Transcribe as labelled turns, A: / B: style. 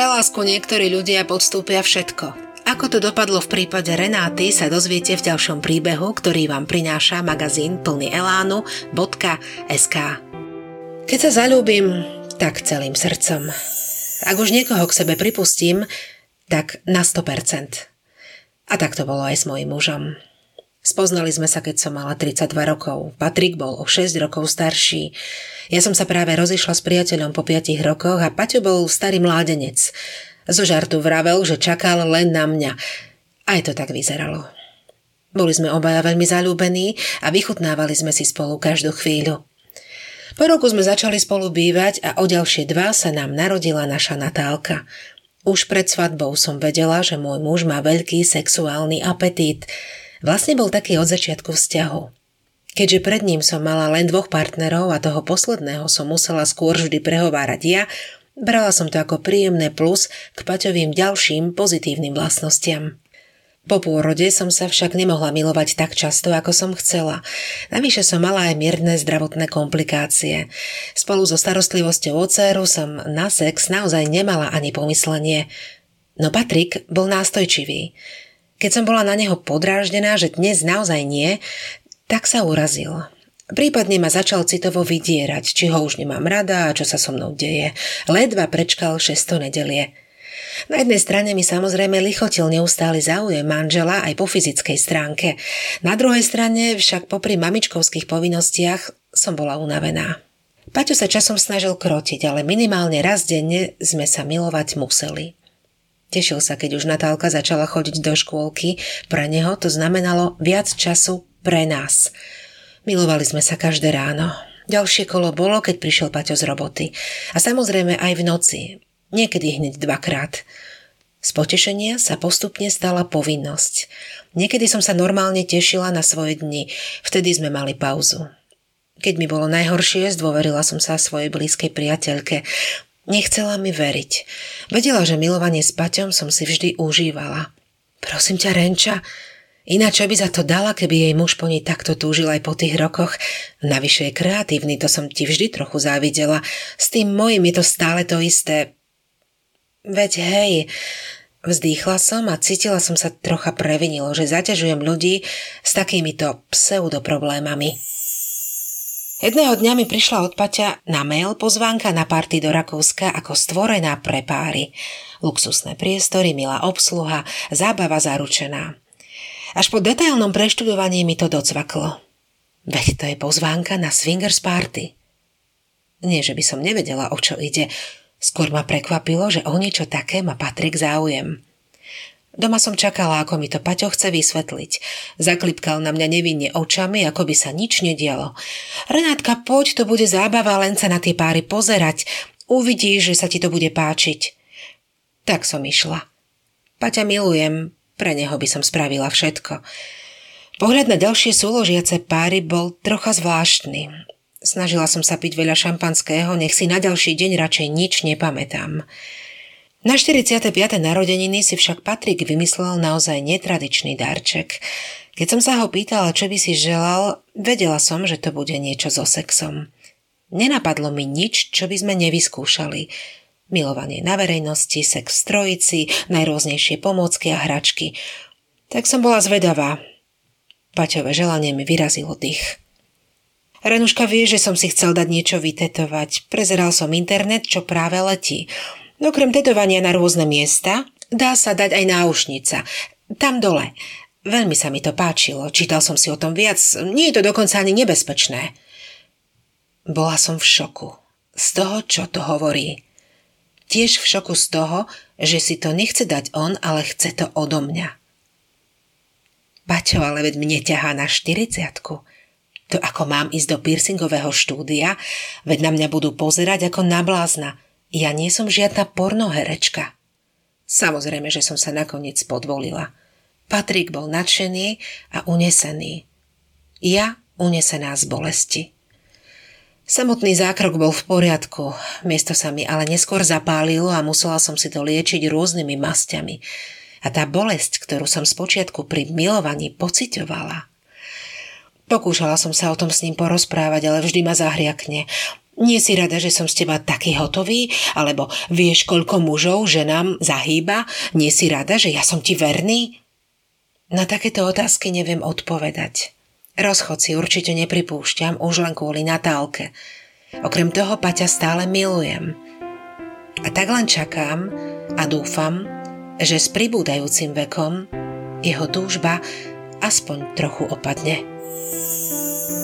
A: Pre lásku niektorí ľudia podstúpia všetko. Ako to dopadlo v prípade Renáty sa dozviete v ďalšom príbehu, ktorý vám prináša magazín plný elánu.sk. Keď sa zalúbim, tak celým srdcom. Ak už niekoho k sebe pripustím, tak na 100%. A tak to bolo aj s mojim mužom. Spoznali sme sa, keď som mala 32 rokov. Patrik bol o 6 rokov starší. Ja som sa práve rozišla s priateľom po 5 rokoch a Paťo bol starý mládenec. Zo žartu vravel, že čakal len na mňa. Aj to tak vyzeralo. Boli sme obaja veľmi zalúbení a vychutnávali sme si spolu každú chvíľu. Po roku sme začali spolu bývať a o ďalšie dva sa nám narodila naša Natálka. Už pred svadbou som vedela, že môj muž má veľký sexuálny apetít. Vlastne bol taký od začiatku vzťahu. Keďže pred ním som mala len dvoch partnerov a toho posledného som musela skôr vždy prehovárať ja, brala som to ako príjemné plus k Paťovým ďalším pozitívnym vlastnostiam. Po pôrode som sa však nemohla milovať tak často, ako som chcela. Navyše som mala aj mierne zdravotné komplikácie. Spolu so starostlivosťou o dceru som na sex naozaj nemala ani pomyslenie. No Patrik bol nástojčivý. Keď som bola na neho podráždená, že dnes naozaj nie, tak sa urazil. Prípadne ma začal citovo vydierať, či ho už nemám rada a čo sa so mnou deje. Ledva prečkal 600 nedelie. Na jednej strane mi samozrejme lichotil neustály záujem manžela aj po fyzickej stránke. Na druhej strane však popri mamičkovských povinnostiach som bola unavená. Paťo sa časom snažil krotiť, ale minimálne raz denne sme sa milovať museli. Tešil sa, keď už Natálka začala chodiť do škôlky. Pre neho to znamenalo viac času pre nás. Milovali sme sa každé ráno. Ďalšie kolo bolo, keď prišiel Paťo z roboty. A samozrejme aj v noci. Niekedy hneď dvakrát. Z potešenia sa postupne stala povinnosť. Niekedy som sa normálne tešila na svoje dni. Vtedy sme mali pauzu. Keď mi bolo najhoršie, zdôverila som sa svojej blízkej priateľke. Nechcela mi veriť. Vedela, že milovanie s Paťom som si vždy užívala. Prosím ťa, Renča, Ináč by za to dala, keby jej muž po nej takto túžil aj po tých rokoch. Navyše je kreatívny, to som ti vždy trochu závidela. S tým mojim je to stále to isté. Veď hej, vzdýchla som a cítila som sa trocha previnilo, že zaťažujem ľudí s takýmito pseudoproblémami. Jedného dňa mi prišla od Paťa na mail pozvánka na party do Rakúska ako stvorená pre páry. Luxusné priestory, milá obsluha, zábava zaručená. Až po detailnom preštudovaní mi to docvaklo. Veď to je pozvánka na swingers party. Nie, že by som nevedela, o čo ide. Skôr ma prekvapilo, že o niečo také ma Patrik záujem. Doma som čakala, ako mi to Paťo chce vysvetliť. Zaklipkal na mňa nevinne očami, ako by sa nič nedialo. Renátka, poď, to bude zábava len sa na tie páry pozerať. Uvidíš, že sa ti to bude páčiť. Tak som išla. Paťa milujem, pre neho by som spravila všetko. Pohľad na ďalšie súložiace páry bol trocha zvláštny. Snažila som sa piť veľa šampanského, nech si na ďalší deň radšej nič nepamätám. Na 45. narodeniny si však Patrik vymyslel naozaj netradičný darček. Keď som sa ho pýtala, čo by si želal, vedela som, že to bude niečo so sexom. Nenapadlo mi nič, čo by sme nevyskúšali milovanie na verejnosti, sex v strojici, najrôznejšie pomôcky a hračky. Tak som bola zvedavá. Paťové želanie mi vyrazilo dých. Renuška vie, že som si chcel dať niečo vytetovať. Prezeral som internet, čo práve letí. Okrem tetovania na rôzne miesta, dá sa dať aj náušnica. Tam dole. Veľmi sa mi to páčilo, čítal som si o tom viac, nie je to dokonca ani nebezpečné. Bola som v šoku z toho, čo to hovorí. Tiež v šoku z toho, že si to nechce dať on, ale chce to odo mňa. Paťo, ale veď mne ťahá na 40 To ako mám ísť do piercingového štúdia, veď na mňa budú pozerať ako na blázna. Ja nie som žiadna pornoherečka. Samozrejme, že som sa nakoniec podvolila. Patrik bol nadšený a unesený. Ja unesená z bolesti. Samotný zákrok bol v poriadku, miesto sa mi ale neskôr zapálilo a musela som si to liečiť rôznymi masťami. A tá bolesť, ktorú som spočiatku pri milovaní pocitovala. Pokúšala som sa o tom s ním porozprávať, ale vždy ma zahriakne. Nie si rada, že som z teba taký hotový? Alebo vieš, koľko mužov ženám zahýba? Nie si rada, že ja som ti verný? Na takéto otázky neviem odpovedať. Rozchod si určite nepripúšťam už len kvôli Natálke. Okrem toho Paťa stále milujem. A tak len čakám a dúfam, že s pribúdajúcim vekom jeho túžba aspoň trochu opadne.